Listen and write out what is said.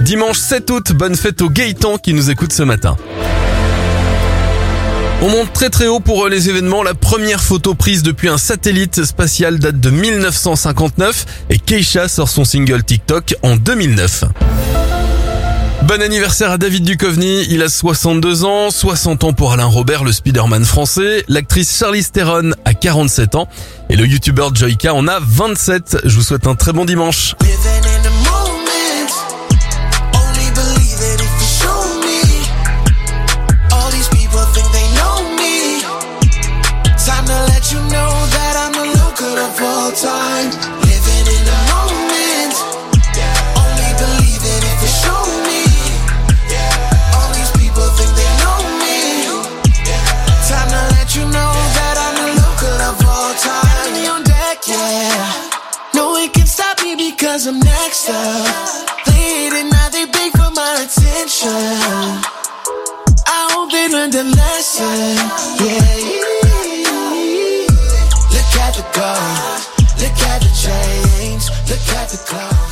Dimanche 7 août, bonne fête aux Gaëtan qui nous écoute ce matin. On monte très très haut pour les événements. La première photo prise depuis un satellite spatial date de 1959 et Keisha sort son single TikTok en 2009. Bon anniversaire à David Duchovny, il a 62 ans, 60 ans pour Alain Robert, le Spider-Man français, l'actrice Charlize Theron a 47 ans et le youtubeur Joyka en a 27. Je vous souhaite un très bon dimanche. All time. Living in the moment. Only believe it if you show me. All these people think they know me. Time to let you know that I'm the local of all time. Me on deck, yeah. No one can stop me because I'm next up. Leading, now they beg for my attention. I hope they learned a lesson. Yeah. the cat the clown.